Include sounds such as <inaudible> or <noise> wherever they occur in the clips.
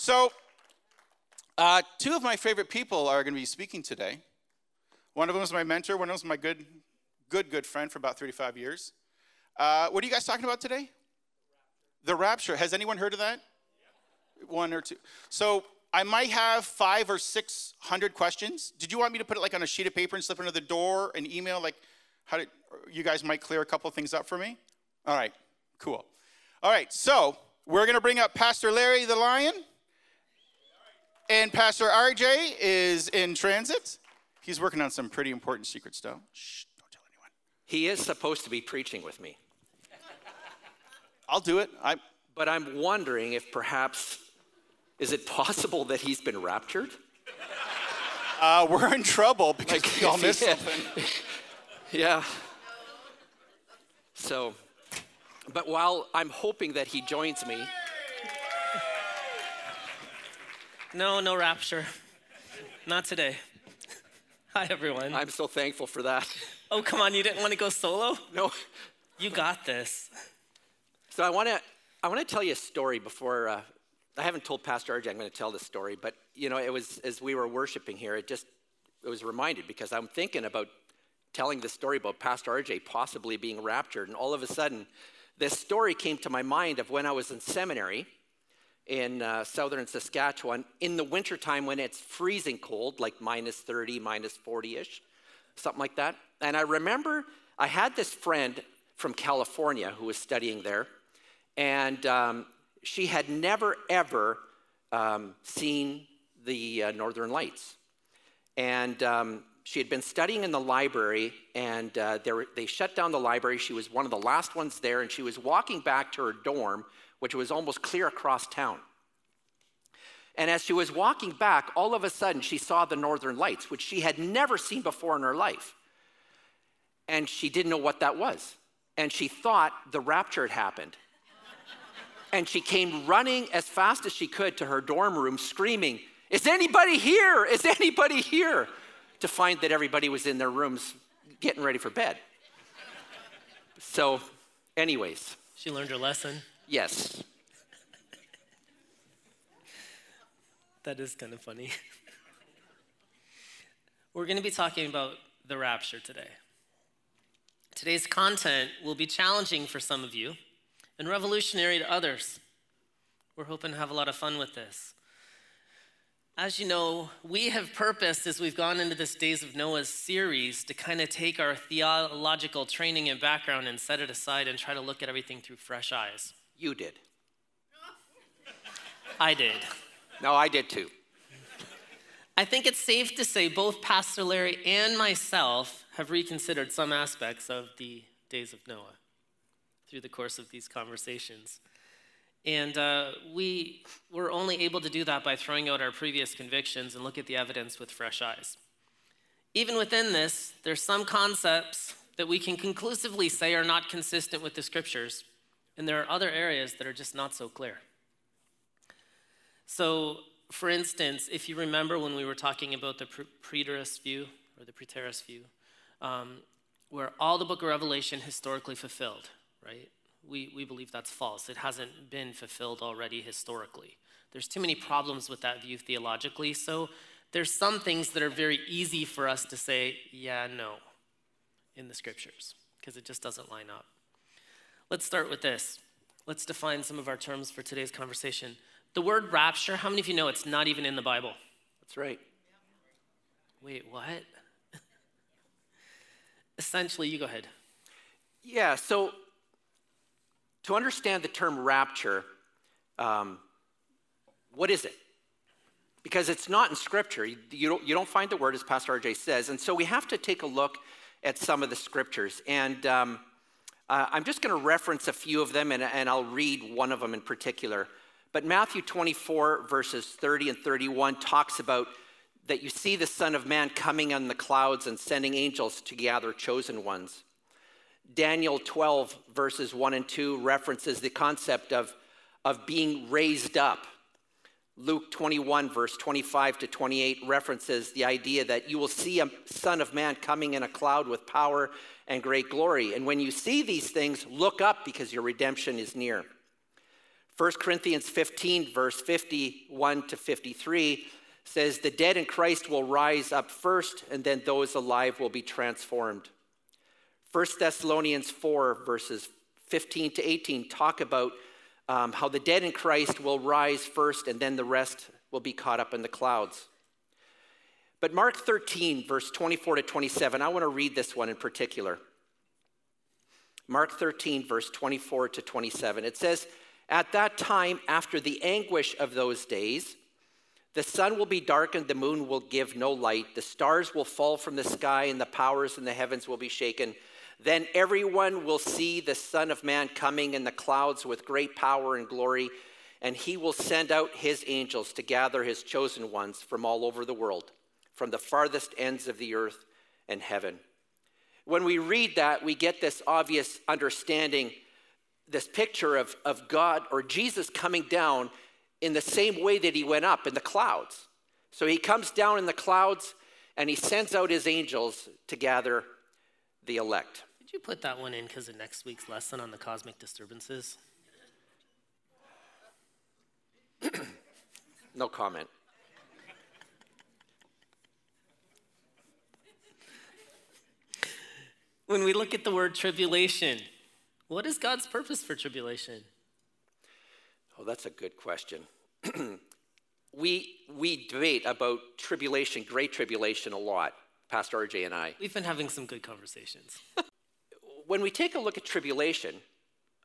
so uh, two of my favorite people are going to be speaking today. One of them is my mentor. One of them is my good, good, good friend for about 35 years. Uh, what are you guys talking about today? The rapture. Has anyone heard of that? One or two. So I might have five or six hundred questions. Did you want me to put it like on a sheet of paper and slip it under the door, and email? Like, how did you guys might clear a couple of things up for me? All right, cool. All right, so we're going to bring up Pastor Larry the Lion, and Pastor RJ is in transit. He's working on some pretty important secret stuff. Shh, don't tell anyone. He is supposed to be preaching with me. <laughs> I'll do it. I. But I'm wondering if perhaps, is it possible that he's been raptured? <laughs> Uh, we're in trouble because Like, we all missed something. <laughs> Yeah. So, but while I'm hoping that he joins me, No, no rapture. Not today. Hi, everyone. I'm so thankful for that. oh, come on, you didn't want to go solo? No. You got this. So I want to I want to tell you a story before uh, I haven't told Pastor RJ I'm going to tell this story, but you know it was as we were worshiping here, it just it was reminded because I'm thinking about telling the story about Pastor RJ possibly being raptured, and all of a sudden, this story came to my mind of when I was in seminary in uh, southern Saskatchewan in the wintertime when it's freezing cold, like minus 30, minus 40 ish, something like that. And I remember I had this friend from California who was studying there, and um, she had never ever um, seen the uh, Northern Lights. And um, she had been studying in the library, and uh, they, shut down the library. She was one of the last ones there, and she was walking back to her dorm, which was almost clear across town. And as she was walking back, all of a sudden she saw the northern lights, which she had never seen before in her life. And she didn't know what that was. And she thought the rapture had happened. <laughs> and she came running as fast as she could to her dorm room, screaming, Is anybody here? Is anybody here? To find that everybody was in their rooms getting ready for bed. So, anyways, She learned her lesson. Yes, That is kind of funny. We're going to be talking about the rapture today. Today's content will be challenging for some of you and revolutionary to others. We're hoping to have a lot of fun with this. As you know, we have purposed as we've gone into this Days of Noah series to kind of take our theological training and background and set it aside and try to look at everything through fresh eyes. You did. <laughs> I did. No, I did too. I think it's safe to say both Pastor Larry and myself have reconsidered some aspects of the days of Noah through the course of these conversations. And uh, we were only able to do that by throwing out our previous convictions and look at the evidence with fresh eyes. Even within this, there's some concepts that we can conclusively say are not consistent with the scriptures, and there are other areas that are just not so clear. So, for instance, if you remember when we were talking about the preterist view or the preterist view, um, where all the book of Revelation historically fulfilled, right? We, we believe that's false. It hasn't been fulfilled already historically. There's too many problems with that view theologically. So there's some things that are very easy for us to say, yeah, no, in the scriptures, because it just doesn't line up. Let's start with this. Let's define some of our terms for today's conversation. The word rapture, how many of you know it's not even in the Bible? That's right. Wait, what? <laughs> Essentially, you go ahead. Yeah, so to understand the term rapture, um, what is it? Because it's not in Scripture. You, you don't, you don't find the word, as Pastor RJ says. And so we have to take a look at some of the Scriptures. And um, uh, I'm just going to reference a few of them, and, and I'll read one of them in particular. But Matthew 24, verses 30 and 31, talks about that you see the Son of Man coming on the clouds and sending angels to gather chosen ones. Daniel 12, verses 1 and 2, references the concept of, of being raised up. Luke 21, verse 25 to 28, references the idea that you will see a Son of Man coming in a cloud with power and great glory. And when you see these things, look up because your redemption is near. 1 Corinthians 15, verse 51 to 53, says, The dead in Christ will rise up first, and then those alive will be transformed. 1 Thessalonians 4, verses 15 to 18, talk about um, how the dead in Christ will rise first, and then the rest will be caught up in the clouds. But Mark 13, verse 24 to 27, I want to read this one in particular. Mark 13, verse 24 to 27. It says, At that time, after the anguish of those days, the sun will be darkened, the moon will give no light, the stars will fall from the sky, and the powers in the heavens will be shaken. Then everyone will see the Son of Man coming in the clouds with great power and glory, and he will send out his angels to gather his chosen ones from all over the world from the farthest ends of the earth and heaven. When we read that, we get this obvious understanding, this picture of, of God or Jesus coming down in the same way that he went up in the clouds. So he comes down in the clouds and he sends out his angels to gather the elect. Did you put that one in because of next week's lesson on the cosmic disturbances? <coughs> no comment. When we look at the word tribulation, what is God's purpose for tribulation? Oh, that's a good question. <clears throat> we, we debate about tribulation, great tribulation, a lot, Pastor RJ and I. We've been having some good conversations. <laughs> when we take a look at tribulation,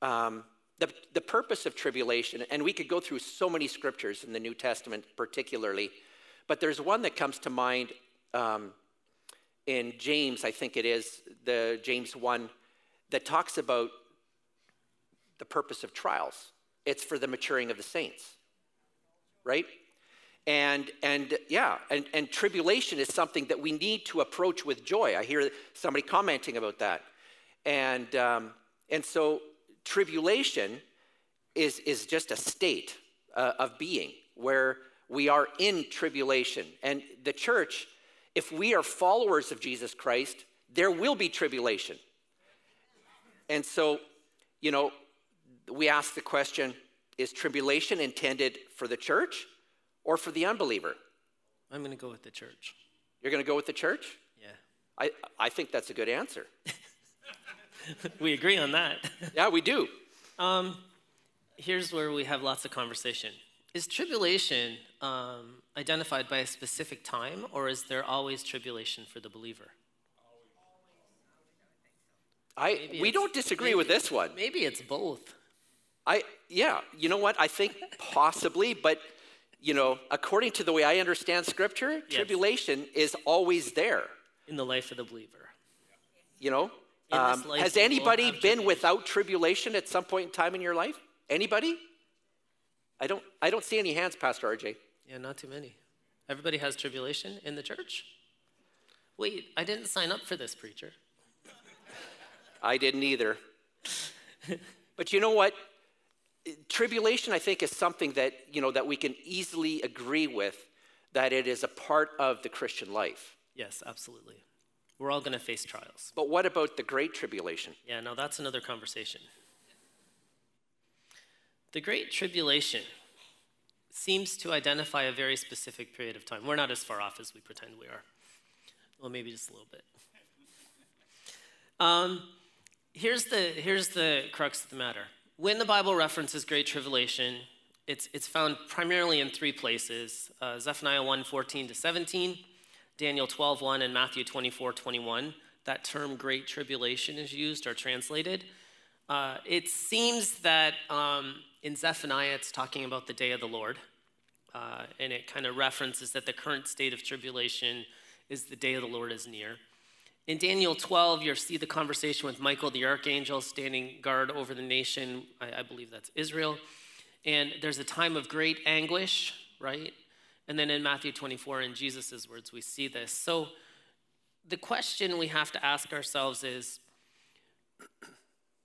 um, the, the purpose of tribulation, and we could go through so many scriptures in the New Testament particularly, but there's one that comes to mind um, in James, I think it is, the James 1, that talks about the purpose of trials. It's for the maturing of the saints, right? And, and yeah, and, and tribulation is something that we need to approach with joy. I hear somebody commenting about that. And, um, and so tribulation is, is just a state uh, of being where we are in tribulation. And the church if we are followers of Jesus Christ, there will be tribulation. And so, you know, we ask the question is tribulation intended for the church or for the unbeliever? I'm going to go with the church. You're going to go with the church? Yeah. I, I think that's a good answer. <laughs> we agree on that. yeah, we do. Um, here's where we have lots of conversation. Is tribulation um, identified by a specific time, or is there always tribulation for the believer? I we don't disagree maybe, with this one. Maybe it's both. I yeah, you know what? I think <laughs> possibly, but you know, according to the way I understand scripture, yes. tribulation is always there in the life of the believer. You know, um, has anybody been without tribulation at some point in time in your life? Anybody? I don't, I don't see any hands, Pastor RJ. Yeah, not too many. Everybody has tribulation in the church? Wait, I didn't sign up for this, preacher. I didn't either. <laughs> but you know what? Tribulation, I think, is something that, you know, that we can easily agree with that it is a part of the Christian life. Yes, absolutely. We're all going to face trials. But what about the great tribulation? Yeah, now that's another conversation. The Great Tribulation seems to identify a very specific period of time. We're not as far off as we pretend we are. Well, maybe just a little bit. Um, here's, the, here's the crux of the matter. When the Bible references Great Tribulation, it's, it's found primarily in three places uh, Zephaniah 1 14 to 17, Daniel 12 1, and Matthew 24 21. That term Great Tribulation is used or translated. Uh, it seems that um, in Zephaniah, it's talking about the day of the Lord. Uh, and it kind of references that the current state of tribulation is the day of the Lord is near. In Daniel 12, you'll see the conversation with Michael the archangel standing guard over the nation. I, I believe that's Israel. And there's a time of great anguish, right? And then in Matthew 24, in Jesus' words, we see this. So the question we have to ask ourselves is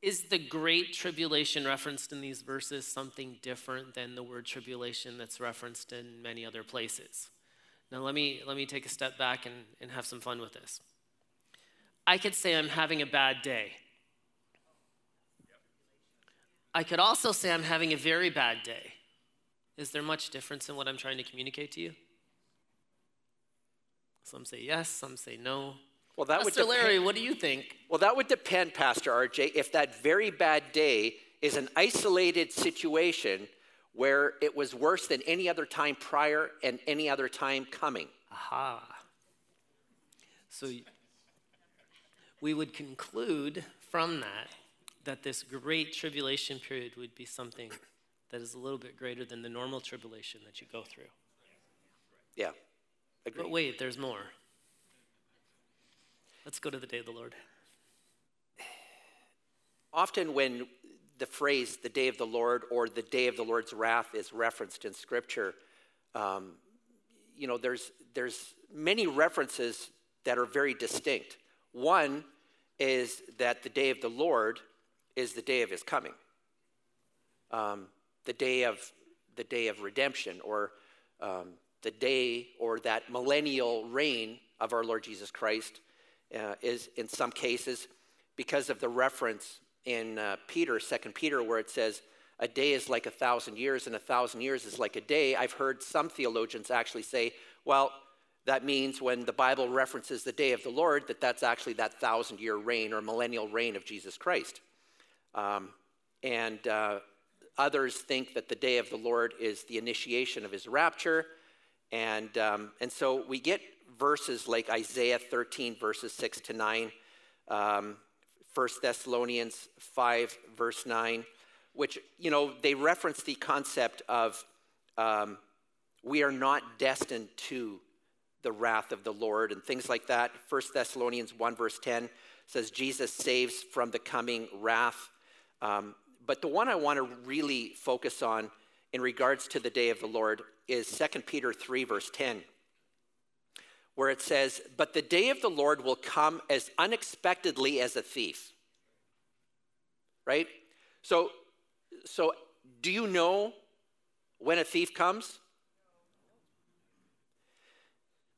Is the great tribulation referenced in these verses something different than the word tribulation that's referenced in many other places? Now, let me, let me take a step back and, and have some fun with this. I could say I'm having a bad day. I could also say I'm having a very bad day. Is there much difference in what I'm trying to communicate to you? Some say yes, some say no. Well, that Pastor would Larry, what do you think? Well, that would depend, Pastor RJ, if that very bad day is an isolated situation where it was worse than any other time prior and any other time coming. Aha. So we would conclude from that that this great tribulation period would be something that is a little bit greater than the normal tribulation that you go through. Yeah, agree. But wait, there's more. Let's go to the day of the Lord. Often, when the phrase the day of the Lord or the day of the Lord's wrath is referenced in Scripture, um, you know, there's, there's many references that are very distinct. One is that the day of the Lord is the day of his coming, um, the day of the day of redemption, or um, the day or that millennial reign of our Lord Jesus Christ uh, is in some cases because of the reference in uh, Peter, Second Peter, where it says, "A day is like a thousand years, and a thousand years is like a day." I've heard some theologians actually say, "Well." That means when the Bible references the day of the Lord, that that's actually that thousand year reign or millennial reign of Jesus Christ. Um, and uh, others think that the day of the Lord is the initiation of his rapture. And, um, and so we get verses like Isaiah 13, verses 6 to 9, um, 1 Thessalonians 5, verse 9, which, you know, they reference the concept of um, we are not destined to the wrath of the Lord and things like that. 1 Thessalonians 1, verse 10 says Jesus saves from the coming wrath. Um, but the one I want to really focus on in regards to the day of the Lord is 2 Peter 3, verse 10, where it says, But the day of the Lord will come as unexpectedly as a thief. Right? So, so do you know when a thief comes?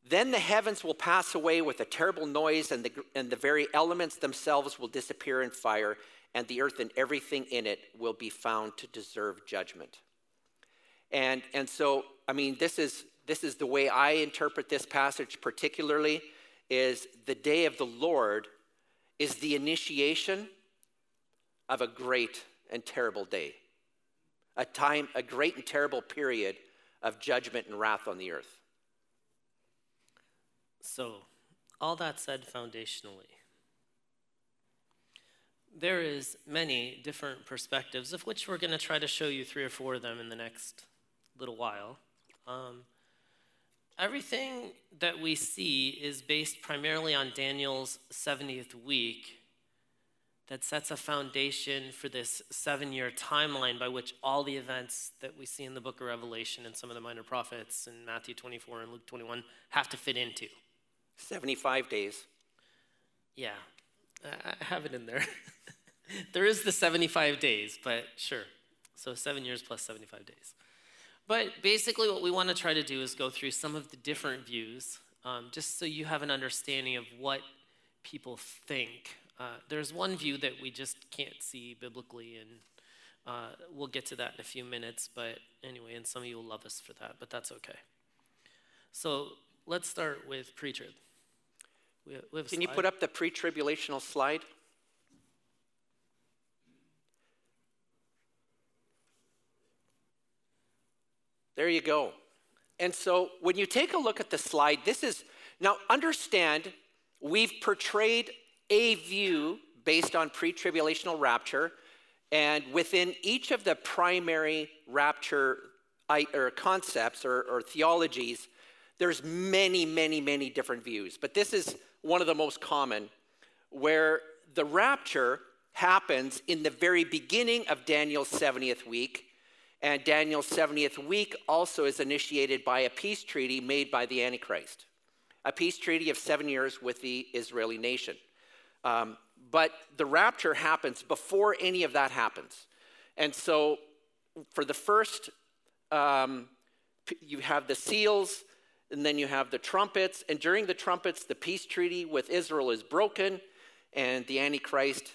Then the heavens will pass away with a terrible noise, and the, and the very elements themselves will disappear in fire, and the earth and everything in it will be found to deserve judgment. And, and so, I mean, this is, this is the way I interpret this passage particularly, is the day of the Lord is the initiation of a great and terrible day. A time, a great and terrible period of judgment and wrath on the earth. So, all that said foundationally, there is many different perspectives, of which we're going to try to show you three or four of them in the next little while. Um, everything that we see is based primarily on Daniel's 70th week that sets a foundation for this seven year timeline by which all the events that we see in the book of Revelation and some of the minor prophets in Matthew 24 and Luke 21 have to fit into. 75 days. Yeah, I have it in there. <laughs> there is the 75 days, but sure. So seven years plus 75 days. But basically, what we want to try to do is go through some of the different views, um, just so you have an understanding of what people think. Uh, there's one view that we just can't see biblically, and uh, we'll get to that in a few minutes. But anyway, and some of you will love us for that, but that's okay. So let's start with pre trib. We, we have a Can you put up the pre tribulational slide? There you go. And so when you take a look at the slide, this is now understand we've portrayed a view based on pre tribulational rapture. And within each of the primary rapture or concepts or, or theologies, there's many, many, many different views. But this is one of the most common, where the rapture happens in the very beginning of Daniel's 70th week. And Daniel's 70th week also is initiated by a peace treaty made by the Antichrist, a peace treaty of seven years with the Israeli nation. Um, but the rapture happens before any of that happens. And so, for the first, um, you have the seals, and then you have the trumpets. And during the trumpets, the peace treaty with Israel is broken, and the Antichrist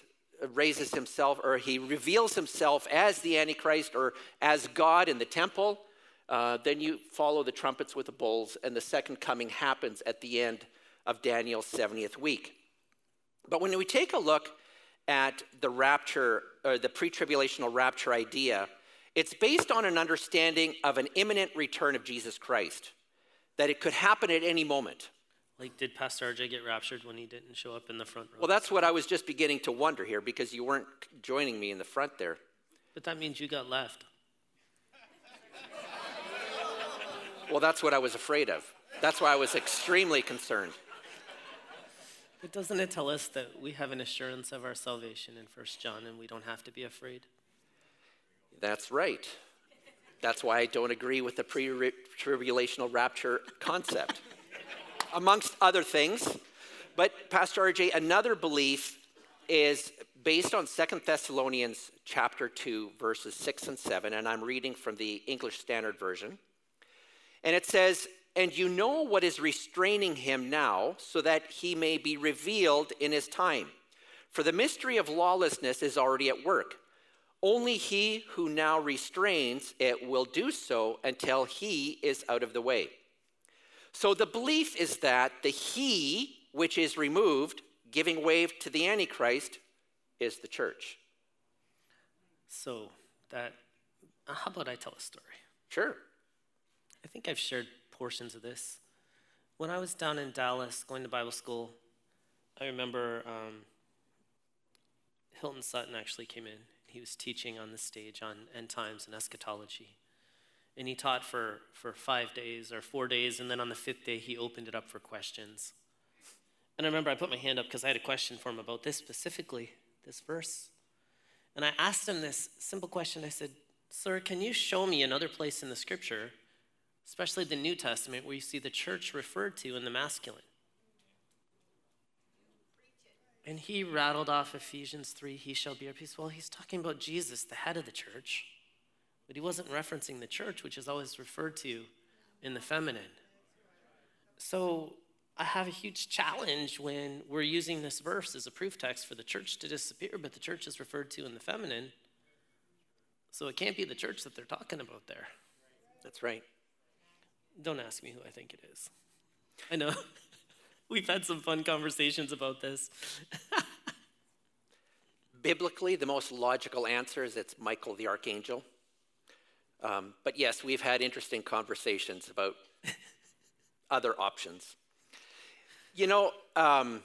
raises himself, or he reveals himself as the Antichrist or as God in the temple. Uh, then you follow the trumpets with the bowls, and the second coming happens at the end of Daniel's 70th week. But when we take a look at the rapture, or the pre tribulational rapture idea, it's based on an understanding of an imminent return of Jesus Christ, that it could happen at any moment. Like, did Pastor RJ get raptured when he didn't show up in the front row? Well, that's what I was just beginning to wonder here because you weren't joining me in the front there. But that means you got left. Well, that's what I was afraid of. That's why I was extremely concerned. But doesn't it tell us that we have an assurance of our salvation in 1 John and we don't have to be afraid? That's right. That's why I don't agree with the pre tribulational rapture concept amongst other things. But Pastor RJ, another belief is based on Second Thessalonians chapter 2 verses 6 and 7 and I'm reading from the English Standard Version. And it says, "And you know what is restraining him now so that he may be revealed in his time. For the mystery of lawlessness is already at work. Only he who now restrains it will do so until he is out of the way." So the belief is that the he which is removed, giving way to the Antichrist, is the church. So that, uh, how about I tell a story? Sure. I think I've shared portions of this. When I was down in Dallas going to Bible school, I remember um, Hilton Sutton actually came in. He was teaching on the stage on end times and eschatology. And he taught for, for five days or four days, and then on the fifth day, he opened it up for questions. And I remember I put my hand up because I had a question for him about this specifically, this verse. And I asked him this simple question. I said, Sir, can you show me another place in the scripture, especially the New Testament, where you see the church referred to in the masculine? And he rattled off Ephesians 3, he shall be our peace. Well, he's talking about Jesus, the head of the church. But he wasn't referencing the church, which is always referred to in the feminine. So I have a huge challenge when we're using this verse as a proof text for the church to disappear, but the church is referred to in the feminine. So it can't be the church that they're talking about there. That's right. Don't ask me who I think it is. I know. <laughs> We've had some fun conversations about this. <laughs> Biblically, the most logical answer is it's Michael the archangel. Um, but yes, we've had interesting conversations about <laughs> other options. You know, um,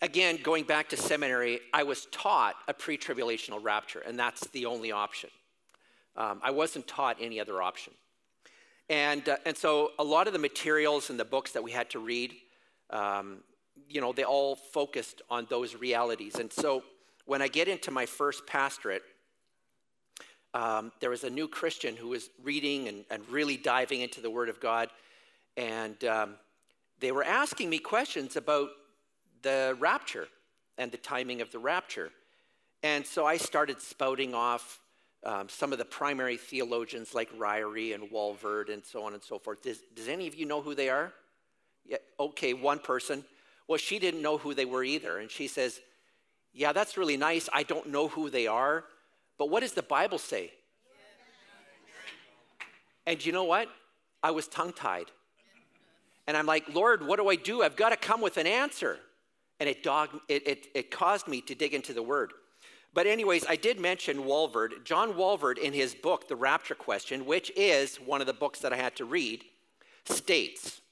again, going back to seminary, I was taught a pre tribulational rapture, and that's the only option. Um, I wasn't taught any other option. And, uh, and so a lot of the materials and the books that we had to read, um, you know, they all focused on those realities. And so when I get into my first pastorate, um, there was a new Christian who was reading and, and really diving into the Word of God. And um, they were asking me questions about the rapture and the timing of the rapture. And so I started spouting off um, some of the primary theologians like Ryrie and Walvoord and so on and so forth. Does, does any of you know who they are? Yeah, okay, one person. Well, she didn't know who they were either. And she says, Yeah, that's really nice. I don't know who they are. But what does the Bible say? And you know what? I was tongue tied. And I'm like, Lord, what do I do? I've got to come with an answer. And it, it, it, it caused me to dig into the word. But, anyways, I did mention Walvoord. John Walvoord, in his book, The Rapture Question, which is one of the books that I had to read, states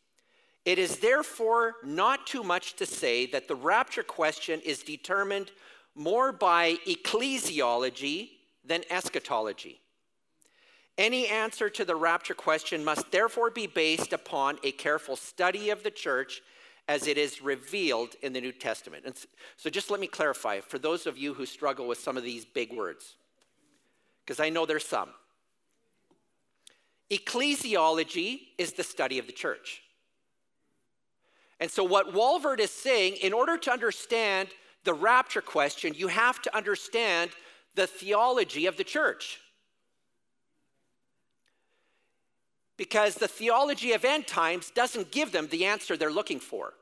It is therefore not too much to say that the rapture question is determined more by ecclesiology than eschatology. Any answer to the rapture question must therefore be based upon a careful study of the church as it is revealed in the New Testament. And so just let me clarify for those of you who struggle with some of these big words, because I know there's some. Ecclesiology is the study of the church. And so, what Walvoord is saying, in order to understand the rapture question, you have to understand the theology of the church. Because the theology of end times doesn't give them the answer they're looking for.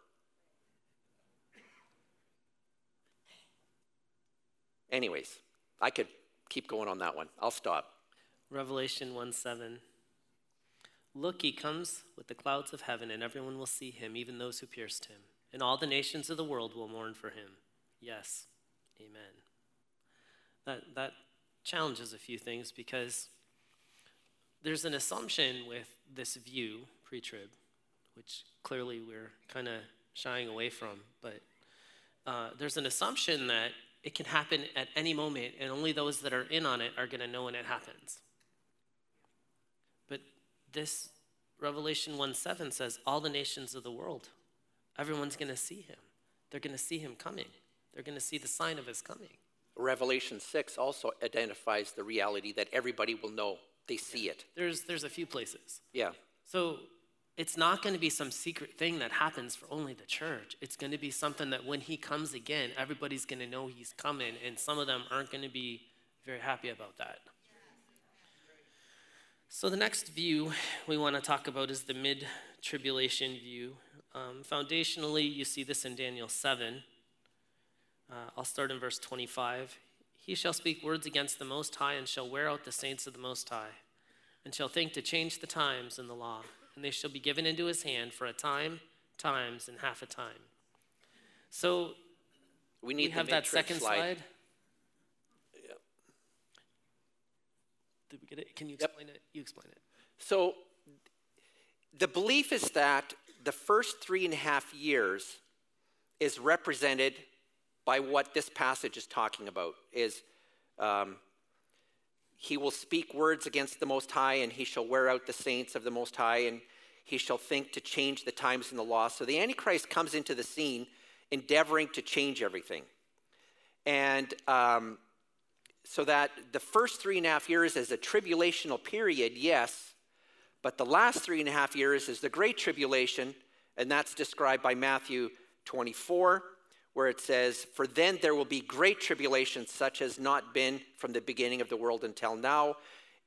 Anyways, I could keep going on that one. I'll stop. Revelation 1 7. Look, he comes with the clouds of heaven, and everyone will see him, even those who pierced him. And all the nations of the world will mourn for him. Yes, amen. That, that challenges a few things because there's an assumption with this view, pre trib, which clearly we're kind of shying away from, but uh, there's an assumption that it can happen at any moment, and only those that are in on it are going to know when it happens. But this Revelation 1 7 says, All the nations of the world, everyone's going to see him. They're going to see him coming, they're going to see the sign of his coming. Revelation 6 also identifies the reality that everybody will know. They see yeah. it. There's, there's a few places. Yeah. So it's not going to be some secret thing that happens for only the church. It's going to be something that when he comes again, everybody's going to know he's coming, and some of them aren't going to be very happy about that. So, the next view we want to talk about is the mid tribulation view. Um, foundationally, you see this in Daniel 7. Uh, I'll start in verse 25. He shall speak words against the Most High and shall wear out the saints of the Most High, and shall think to change the times and the law and they shall be given into his hand for a time, times, and half a time. So we need we have that second slide. slide. Yep. Did we get it? Can you explain yep. it? You explain it. So the belief is that the first three and a half years is represented by what this passage is talking about is um, he will speak words against the Most High, and he shall wear out the saints of the Most High, and he shall think to change the times and the law. So the Antichrist comes into the scene endeavoring to change everything. And um, so that the first three and a half years is a tribulational period, yes, but the last three and a half years is the great tribulation, and that's described by Matthew 24 where it says, For then there will be great tribulation, such as not been from the beginning of the world until now,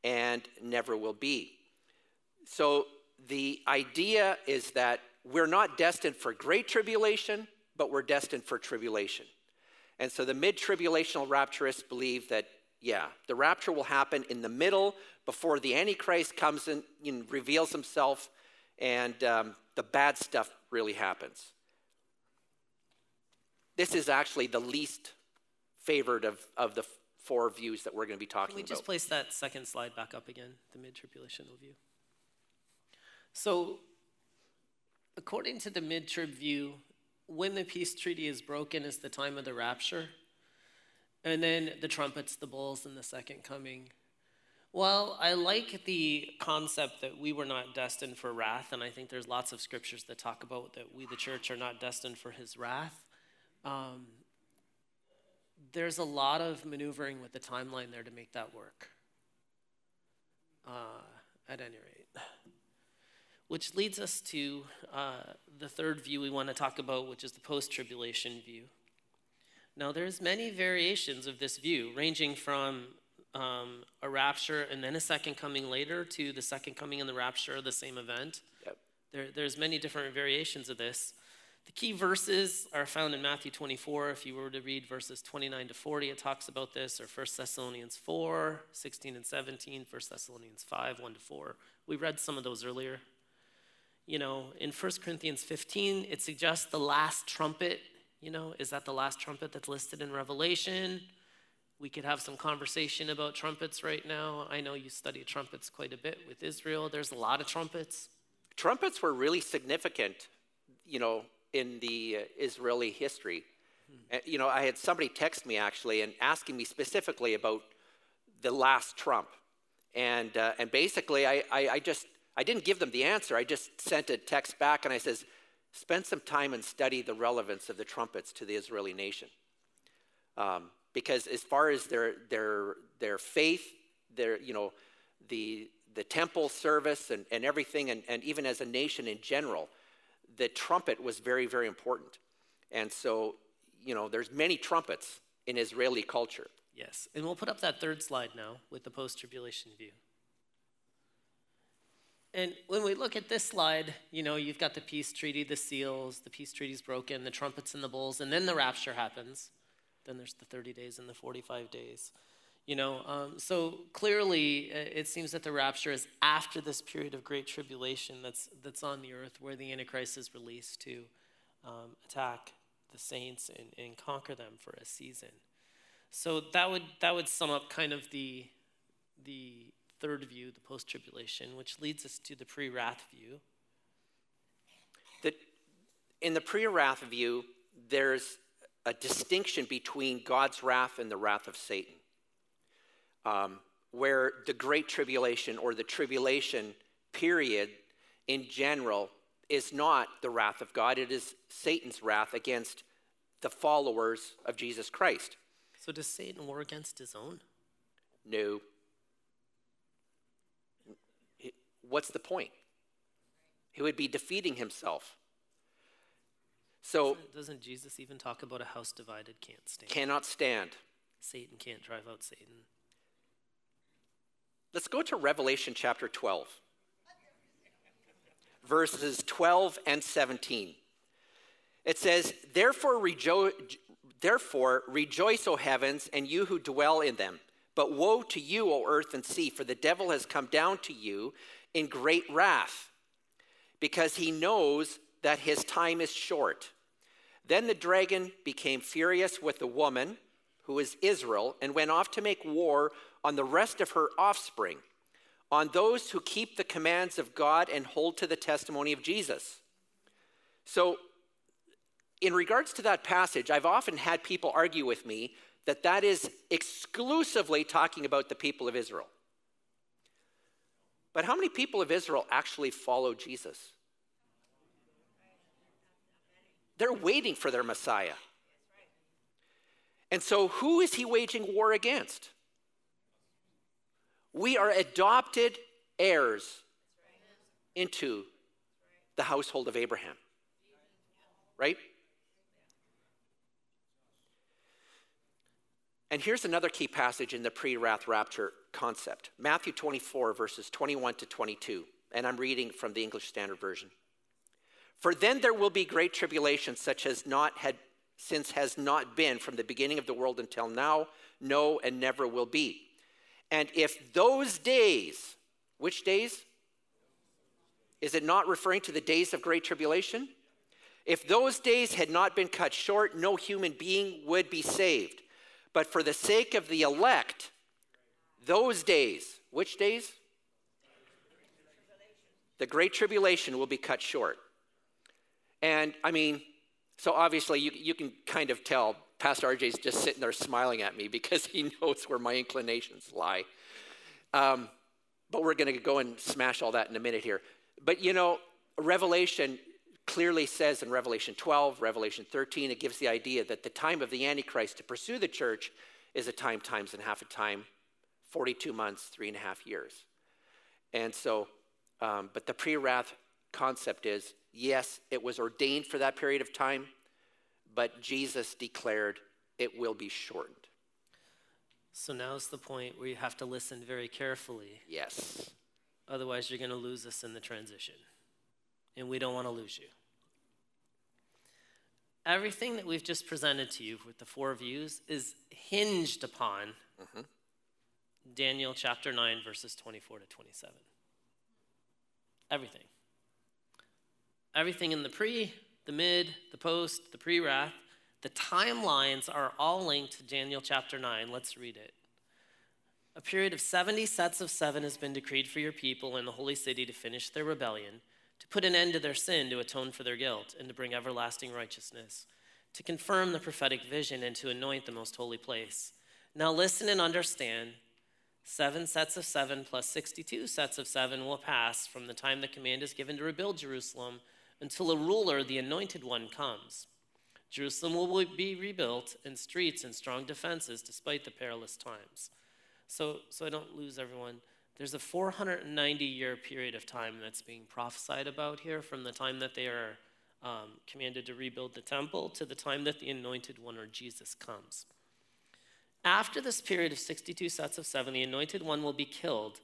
and never will be. So the idea is that we're not destined for great tribulation, but we're destined for tribulation. And so the mid tribulational rapturists believe that, yeah, the rapture will happen in the middle before the Antichrist comes and you know, reveals himself, and um, the bad stuff really happens. This is actually the least favored of, of the four views that we're going to be talking about. Can we just about. place that second slide back up again, the mid tribulational view? So, according to the mid trib view, when the peace treaty is broken is the time of the rapture. And then the trumpets, the bowls, and the second coming. Well, I like the concept that we were not destined for wrath, and I think there's lots of scriptures that talk about that we, the church, are not destined for his wrath. Um, there's a lot of maneuvering with the timeline there to make that work. Uh, at any rate. Which leads us to uh, the third view we want to talk about, which is the post tribulation view. Now, there's many variations of this view, ranging from um, a rapture and then a second coming later to the second coming and the rapture of the same event. Yep. There, there's many different variations of this. The key verses are found in Matthew 24. If you were to read verses 29 to 40, it talks about this, or 1 Thessalonians 4, 16 and 17, 1 Thessalonians 5, 1 to 4. We read some of those earlier. You know, in 1 Corinthians 15, it suggests the last trumpet. You know, is that the last trumpet that's listed in Revelation? We could have some conversation about trumpets right now. I know you study trumpets quite a bit with Israel. There's a lot of trumpets. Trumpets were really significant, you know, in the uh, Israeli history. Hmm. you know, I had somebody text me actually and asking me specifically about the last Trump. And, uh, and basically, I, I, I, just, I didn't give them the answer. I just sent a text back and I says, spend some time and study the relevance of the trumpets to the Israeli nation. Um, because as far as their, their, their faith, their, you know, the, the temple service and, and everything, and, and even as a nation in general, the trumpet was very, very important. And so, you know, there's many trumpets in Israeli culture. Yes. And we'll put up that third slide now with the post tribulation view. And when we look at this slide, you know, you've got the peace treaty, the seals, the peace treaty's broken, the trumpets and the bowls, and then the rapture happens. Then there's the 30 days and the 45 days. You know, um, so clearly uh, it seems that the rapture is after this period of great tribulation that's, that's on the earth where the Antichrist is released to um, attack the saints and, and conquer them for a season. So that would, that would sum up kind of the, the third view, the post tribulation, which leads us to the pre wrath view. That in the pre wrath view, there's a distinction between God's wrath and the wrath of Satan um, where the Great Tribulation or the tribulation period in general is not the wrath of God, it is Satan's wrath against the followers of Jesus Christ. So, does Satan war against his own? No. What's the point? He would be defeating himself. So, doesn't, doesn't Jesus even talk about a house divided can't stand? Cannot stand. Satan can't drive out Satan. Let's go to Revelation chapter 12, verses 12 and 17. It says, Therefore, rejo- Therefore rejoice, O heavens, and you who dwell in them. But woe to you, O earth and sea, for the devil has come down to you in great wrath, because he knows that his time is short. Then the dragon became furious with the woman, who is Israel, and went off to make war on the rest of her offspring, on those who keep the commands of God and hold to the testimony of Jesus. So, in regards to that passage, I've often had people argue with me that that is exclusively talking about the people of Israel. But how many people of Israel actually follow Jesus? They're waiting for their Messiah. And so, who is he waging war against? We are adopted heirs into the household of Abraham. Right? And here's another key passage in the pre wrath rapture concept Matthew 24, verses 21 to 22. And I'm reading from the English Standard Version. For then there will be great tribulation, such as not had since has not been from the beginning of the world until now, no, and never will be. And if those days, which days? Is it not referring to the days of great tribulation? If those days had not been cut short, no human being would be saved. But for the sake of the elect, those days, which days? The great tribulation will be cut short. And I mean, so obviously you, you can kind of tell Pastor RJ's just sitting there smiling at me because he <laughs> knows where my inclinations lie. Um, but we're going to go and smash all that in a minute here. But you know, Revelation clearly says in Revelation 12, Revelation 13, it gives the idea that the time of the Antichrist to pursue the church is a time, times, and half a time 42 months, three and a half years. And so, um, but the pre wrath concept is yes, it was ordained for that period of time but Jesus declared it will be shortened. So now's the point where you have to listen very carefully. Yes. Otherwise, you're going to lose us in the transition. And we don't want to lose you. Everything that we've just presented to you with the four views is hinged upon mm-hmm. Daniel chapter 9, verses 24 to 27. Everything. Everything in the pre, the mid, the post, the pre wrath, the timelines are all linked to Daniel chapter 9. Let's read it. A period of 70 sets of seven has been decreed for your people in the holy city to finish their rebellion, to put an end to their sin, to atone for their guilt, and to bring everlasting righteousness, to confirm the prophetic vision, and to anoint the most holy place. Now listen and understand. Seven sets of seven plus 62 sets of seven will pass from the time the command is given to rebuild Jerusalem until a ruler, the anointed one, comes. Jerusalem will be rebuilt, and streets and strong defenses despite the perilous times. So, so I don't lose everyone. there's a 490 year period of time that's being prophesied about here from the time that they are um, commanded to rebuild the temple to the time that the anointed one or Jesus comes. After this period of 62 sets of seven, the anointed one will be killed,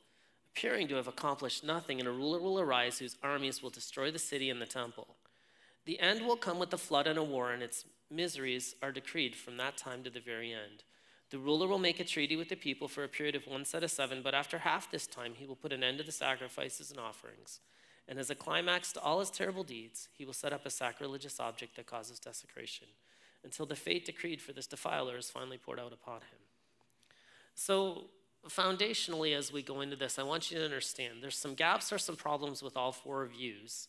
appearing to have accomplished nothing, and a ruler will arise whose armies will destroy the city and the temple. The end will come with a flood and a war, and its miseries are decreed from that time to the very end. The ruler will make a treaty with the people for a period of one set of seven, but after half this time, he will put an end to the sacrifices and offerings. And as a climax to all his terrible deeds, he will set up a sacrilegious object that causes desecration until the fate decreed for this defiler is finally poured out upon him. So, foundationally, as we go into this, I want you to understand there's some gaps or some problems with all four views,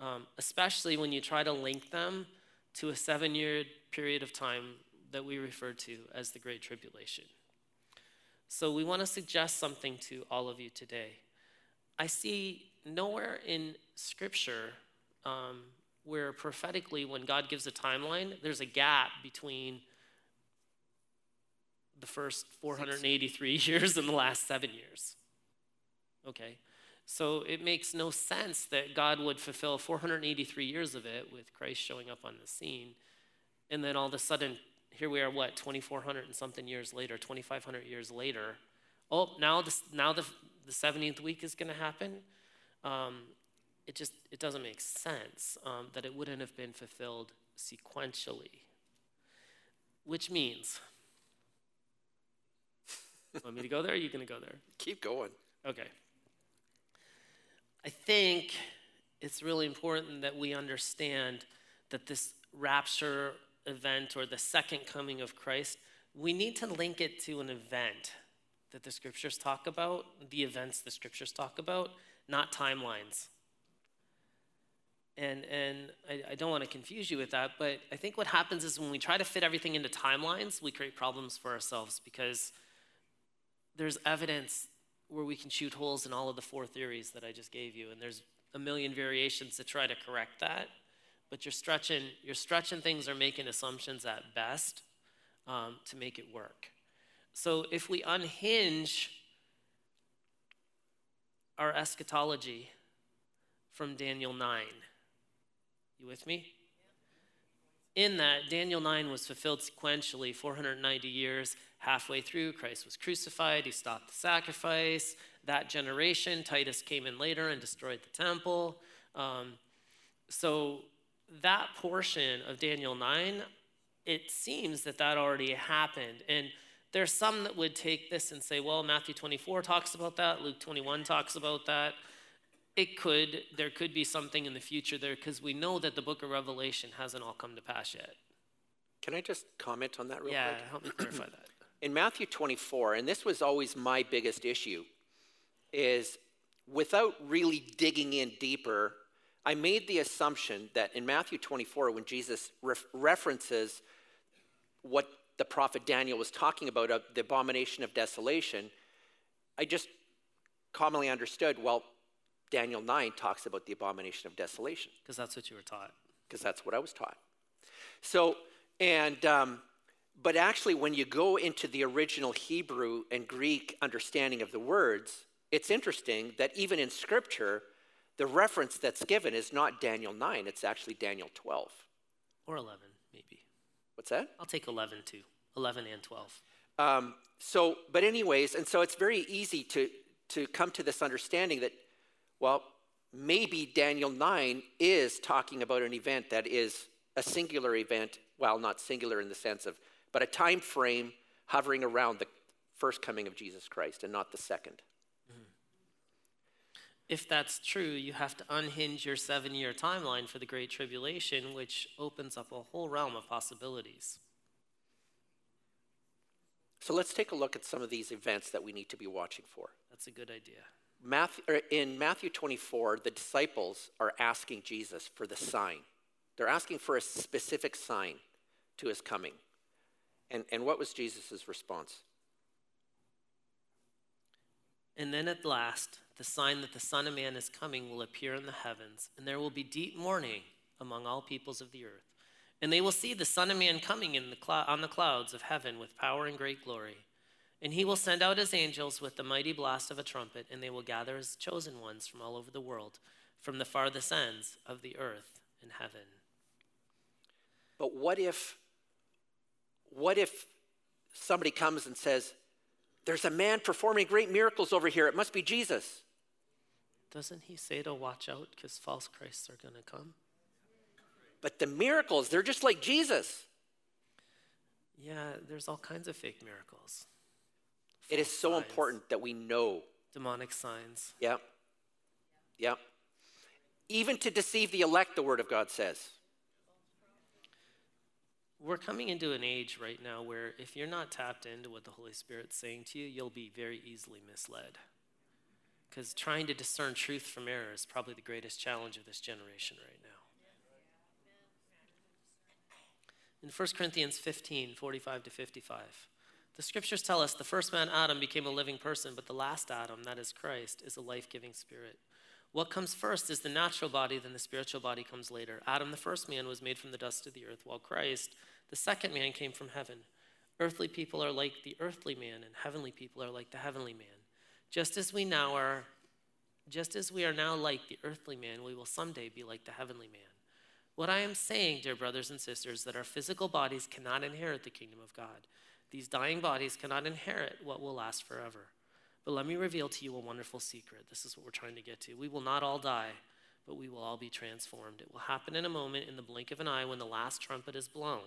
um, especially when you try to link them to a seven year period of time that we refer to as the Great Tribulation. So, we want to suggest something to all of you today. I see nowhere in Scripture um, where prophetically, when God gives a timeline, there's a gap between the first 483 <laughs> years and the last seven years. Okay? So it makes no sense that God would fulfill 483 years of it with Christ showing up on the scene. And then all of a sudden, here we are, what, 2,400 and something years later, 2,500 years later. Oh, now, this, now the, the 17th week is going to happen. Um, it just it doesn't make sense um, that it wouldn't have been fulfilled sequentially. Which means, want me to go there? Or are you going to go there? Keep going. Okay. I think it's really important that we understand that this rapture event or the second coming of Christ, we need to link it to an event that the scriptures talk about, the events the scriptures talk about, not timelines. And, and I, I don't want to confuse you with that, but I think what happens is when we try to fit everything into timelines, we create problems for ourselves because there's evidence where we can shoot holes in all of the four theories that I just gave you, and there's a million variations to try to correct that. But you're stretching, you're stretching things or making assumptions at best um, to make it work. So if we unhinge our eschatology from Daniel 9, you with me? In that, Daniel 9 was fulfilled sequentially 490 years. Halfway through, Christ was crucified. He stopped the sacrifice. That generation, Titus came in later and destroyed the temple. Um, so, that portion of Daniel 9, it seems that that already happened. And there's some that would take this and say, well, Matthew 24 talks about that, Luke 21 talks about that it could, there could be something in the future there because we know that the book of Revelation hasn't all come to pass yet. Can I just comment on that real yeah, quick? help me clarify that. In Matthew 24, and this was always my biggest issue, is without really digging in deeper, I made the assumption that in Matthew 24, when Jesus ref- references what the prophet Daniel was talking about, of the abomination of desolation, I just commonly understood, well, Daniel 9 talks about the abomination of desolation. Because that's what you were taught. Because that's what I was taught. So, and, um, but actually, when you go into the original Hebrew and Greek understanding of the words, it's interesting that even in Scripture, the reference that's given is not Daniel 9, it's actually Daniel 12. Or 11, maybe. What's that? I'll take 11 too. 11 and 12. Um, so, but anyways, and so it's very easy to, to come to this understanding that well, maybe Daniel 9 is talking about an event that is a singular event, well, not singular in the sense of, but a time frame hovering around the first coming of Jesus Christ and not the second. Mm-hmm. If that's true, you have to unhinge your seven year timeline for the Great Tribulation, which opens up a whole realm of possibilities. So let's take a look at some of these events that we need to be watching for. That's a good idea. Matthew, er, in Matthew 24, the disciples are asking Jesus for the sign. They're asking for a specific sign to his coming. And, and what was Jesus' response? And then at last, the sign that the Son of Man is coming will appear in the heavens, and there will be deep mourning among all peoples of the earth. And they will see the Son of Man coming in the on the clouds of heaven with power and great glory. And he will send out his angels with the mighty blast of a trumpet, and they will gather his chosen ones from all over the world, from the farthest ends of the earth and heaven. But what if, what if somebody comes and says, There's a man performing great miracles over here. It must be Jesus. Doesn't he say to watch out because false Christs are going to come? But the miracles, they're just like Jesus. Yeah, there's all kinds of fake miracles. It is so signs, important that we know. Demonic signs. Yep. Yep. Even to deceive the elect, the Word of God says. We're coming into an age right now where if you're not tapped into what the Holy Spirit's saying to you, you'll be very easily misled. Because trying to discern truth from error is probably the greatest challenge of this generation right now. In 1 Corinthians 15 45 to 55, the scriptures tell us the first man, Adam, became a living person, but the last Adam, that is Christ, is a life giving spirit. What comes first is the natural body, then the spiritual body comes later. Adam, the first man, was made from the dust of the earth, while Christ, the second man, came from heaven. Earthly people are like the earthly man, and heavenly people are like the heavenly man. Just as we now are, just as we are now like the earthly man, we will someday be like the heavenly man. What I am saying, dear brothers and sisters, that our physical bodies cannot inherit the kingdom of God. These dying bodies cannot inherit what will last forever. But let me reveal to you a wonderful secret. This is what we're trying to get to. We will not all die, but we will all be transformed. It will happen in a moment, in the blink of an eye, when the last trumpet is blown.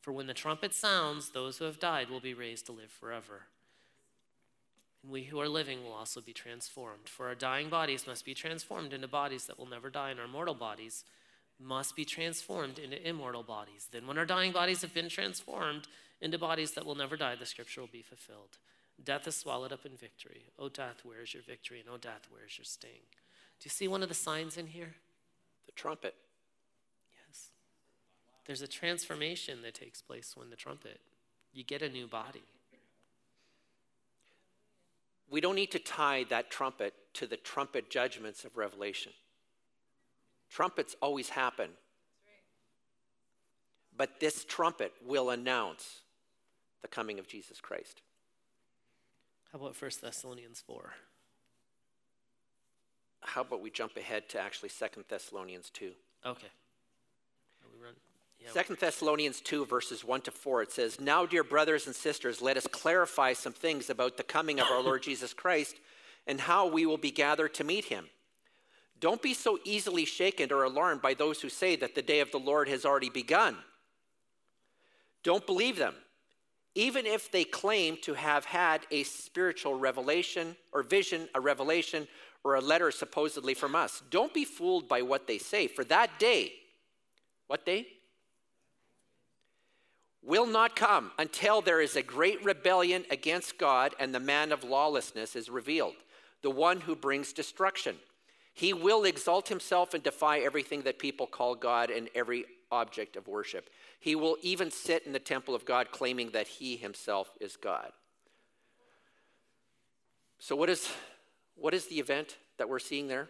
For when the trumpet sounds, those who have died will be raised to live forever. And we who are living will also be transformed. For our dying bodies must be transformed into bodies that will never die, and our mortal bodies must be transformed into immortal bodies. Then, when our dying bodies have been transformed into bodies that will never die, the scripture will be fulfilled. Death is swallowed up in victory. O death, where is your victory? And O death, where is your sting? Do you see one of the signs in here? The trumpet. Yes. There's a transformation that takes place when the trumpet, you get a new body. We don't need to tie that trumpet to the trumpet judgments of Revelation. Trumpets always happen. But this trumpet will announce the coming of Jesus Christ. How about 1 Thessalonians 4? How about we jump ahead to actually Second Thessalonians 2? Okay. Are we run? Yeah. Second Thessalonians 2, verses 1 to 4, it says, Now, dear brothers and sisters, let us clarify some things about the coming of our Lord <coughs> Jesus Christ and how we will be gathered to meet him. Don't be so easily shaken or alarmed by those who say that the day of the Lord has already begun. Don't believe them, even if they claim to have had a spiritual revelation or vision, a revelation, or a letter supposedly from us. Don't be fooled by what they say, for that day, what day? Will not come until there is a great rebellion against God and the man of lawlessness is revealed, the one who brings destruction. He will exalt himself and defy everything that people call God and every object of worship. He will even sit in the temple of God claiming that he himself is God. So, what is, what is the event that we're seeing there?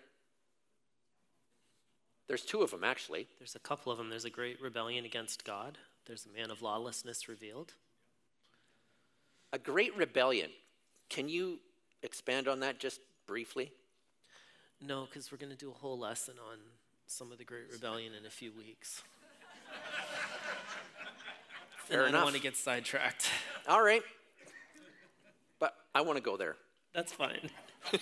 There's two of them, actually. There's a couple of them. There's a great rebellion against God, there's a man of lawlessness revealed. A great rebellion. Can you expand on that just briefly? No, because we're going to do a whole lesson on some of the Great Rebellion in a few weeks. Fair and I don't want to get sidetracked. <laughs> All right. But I want to go there. That's fine. <laughs>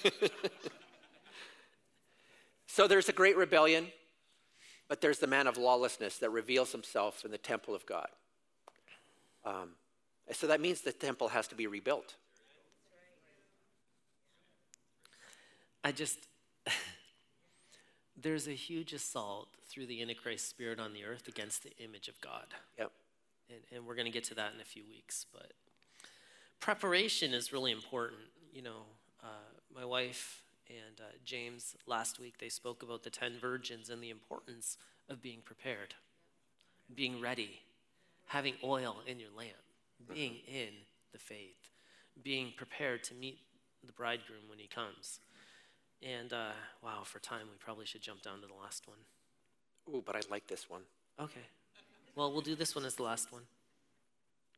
So there's a great rebellion, but there's the man of lawlessness that reveals himself in the temple of God. Um, so that means the temple has to be rebuilt. I just, <laughs> there's a huge assault through the Antichrist spirit on the earth against the image of God. Yep. And, and we're going to get to that in a few weeks. But preparation is really important. You know, uh, my wife and uh, James last week, they spoke about the 10 virgins and the importance of being prepared, being ready, having oil in your lamp, being in the faith, being prepared to meet the bridegroom when he comes. And uh, wow, for time, we probably should jump down to the last one. Ooh, but I like this one. Okay. Well, we'll do this one as the last one.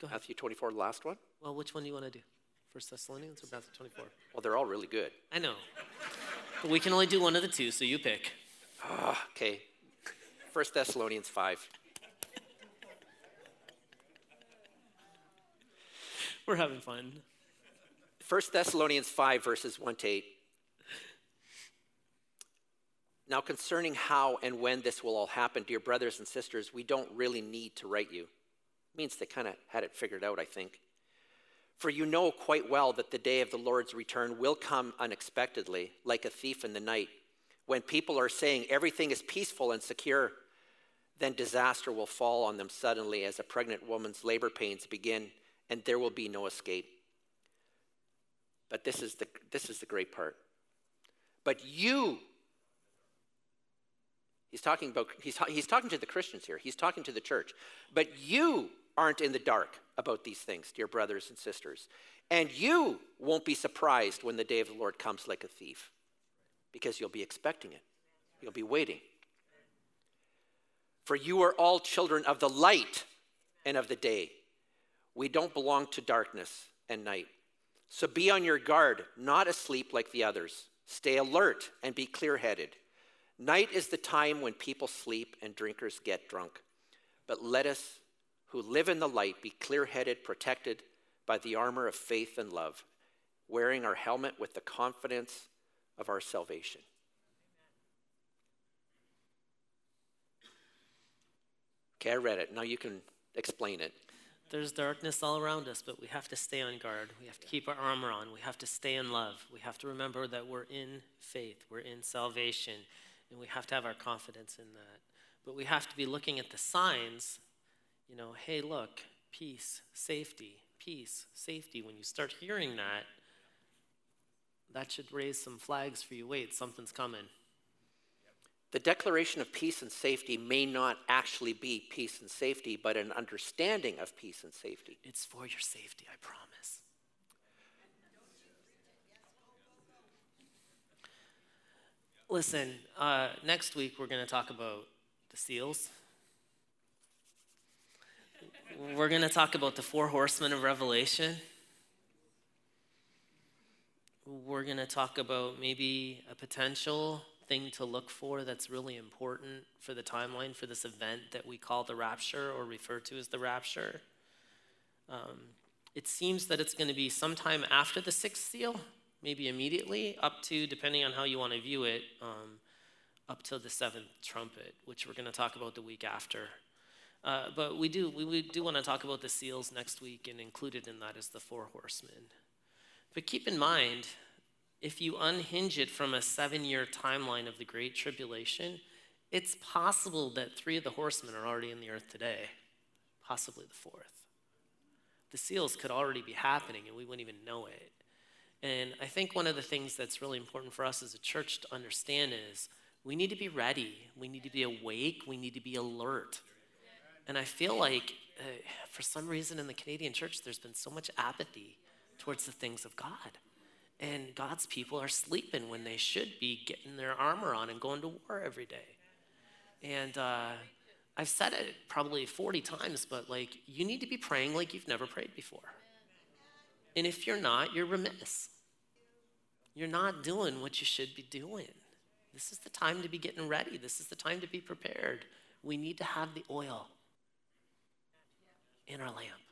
Go ahead. Matthew 24, last one. Well, which one do you want to do? First Thessalonians or Matthew 24? Well, they're all really good. I know. But we can only do one of the two, so you pick. Ah, okay. First Thessalonians 5. We're having fun. First Thessalonians 5, verses 1 to 8. Now, concerning how and when this will all happen, dear brothers and sisters, we don't really need to write you. It means they kind of had it figured out, I think. For you know quite well that the day of the Lord's return will come unexpectedly, like a thief in the night. When people are saying everything is peaceful and secure, then disaster will fall on them suddenly as a pregnant woman's labor pains begin, and there will be no escape. But this is the, this is the great part. But you, he's talking about, he's, he's talking to the Christians here, he's talking to the church. But you aren't in the dark about these things, dear brothers and sisters. And you won't be surprised when the day of the Lord comes like a thief, because you'll be expecting it, you'll be waiting. For you are all children of the light and of the day. We don't belong to darkness and night. So be on your guard, not asleep like the others. Stay alert and be clear headed. Night is the time when people sleep and drinkers get drunk. But let us who live in the light be clear headed, protected by the armor of faith and love, wearing our helmet with the confidence of our salvation. Okay, I read it. Now you can explain it. There's darkness all around us, but we have to stay on guard. We have to keep our armor on. We have to stay in love. We have to remember that we're in faith, we're in salvation, and we have to have our confidence in that. But we have to be looking at the signs, you know, hey, look, peace, safety, peace, safety. When you start hearing that, that should raise some flags for you. Wait, something's coming. The declaration of peace and safety may not actually be peace and safety, but an understanding of peace and safety. It's for your safety, I promise. Listen, uh, next week we're going to talk about the seals. We're going to talk about the four horsemen of Revelation. We're going to talk about maybe a potential thing to look for that's really important for the timeline for this event that we call the rapture or refer to as the rapture. Um, it seems that it's going to be sometime after the sixth seal, maybe immediately, up to, depending on how you want to view it, um, up to the seventh trumpet, which we're going to talk about the week after. Uh, but we do, we, we do want to talk about the seals next week, and included in that is the four horsemen. But keep in mind, if you unhinge it from a seven year timeline of the Great Tribulation, it's possible that three of the horsemen are already in the earth today, possibly the fourth. The seals could already be happening and we wouldn't even know it. And I think one of the things that's really important for us as a church to understand is we need to be ready, we need to be awake, we need to be alert. And I feel like uh, for some reason in the Canadian church, there's been so much apathy towards the things of God. And God's people are sleeping when they should be getting their armor on and going to war every day. And uh, I've said it probably 40 times, but like, you need to be praying like you've never prayed before. And if you're not, you're remiss. You're not doing what you should be doing. This is the time to be getting ready. This is the time to be prepared. We need to have the oil in our lamp.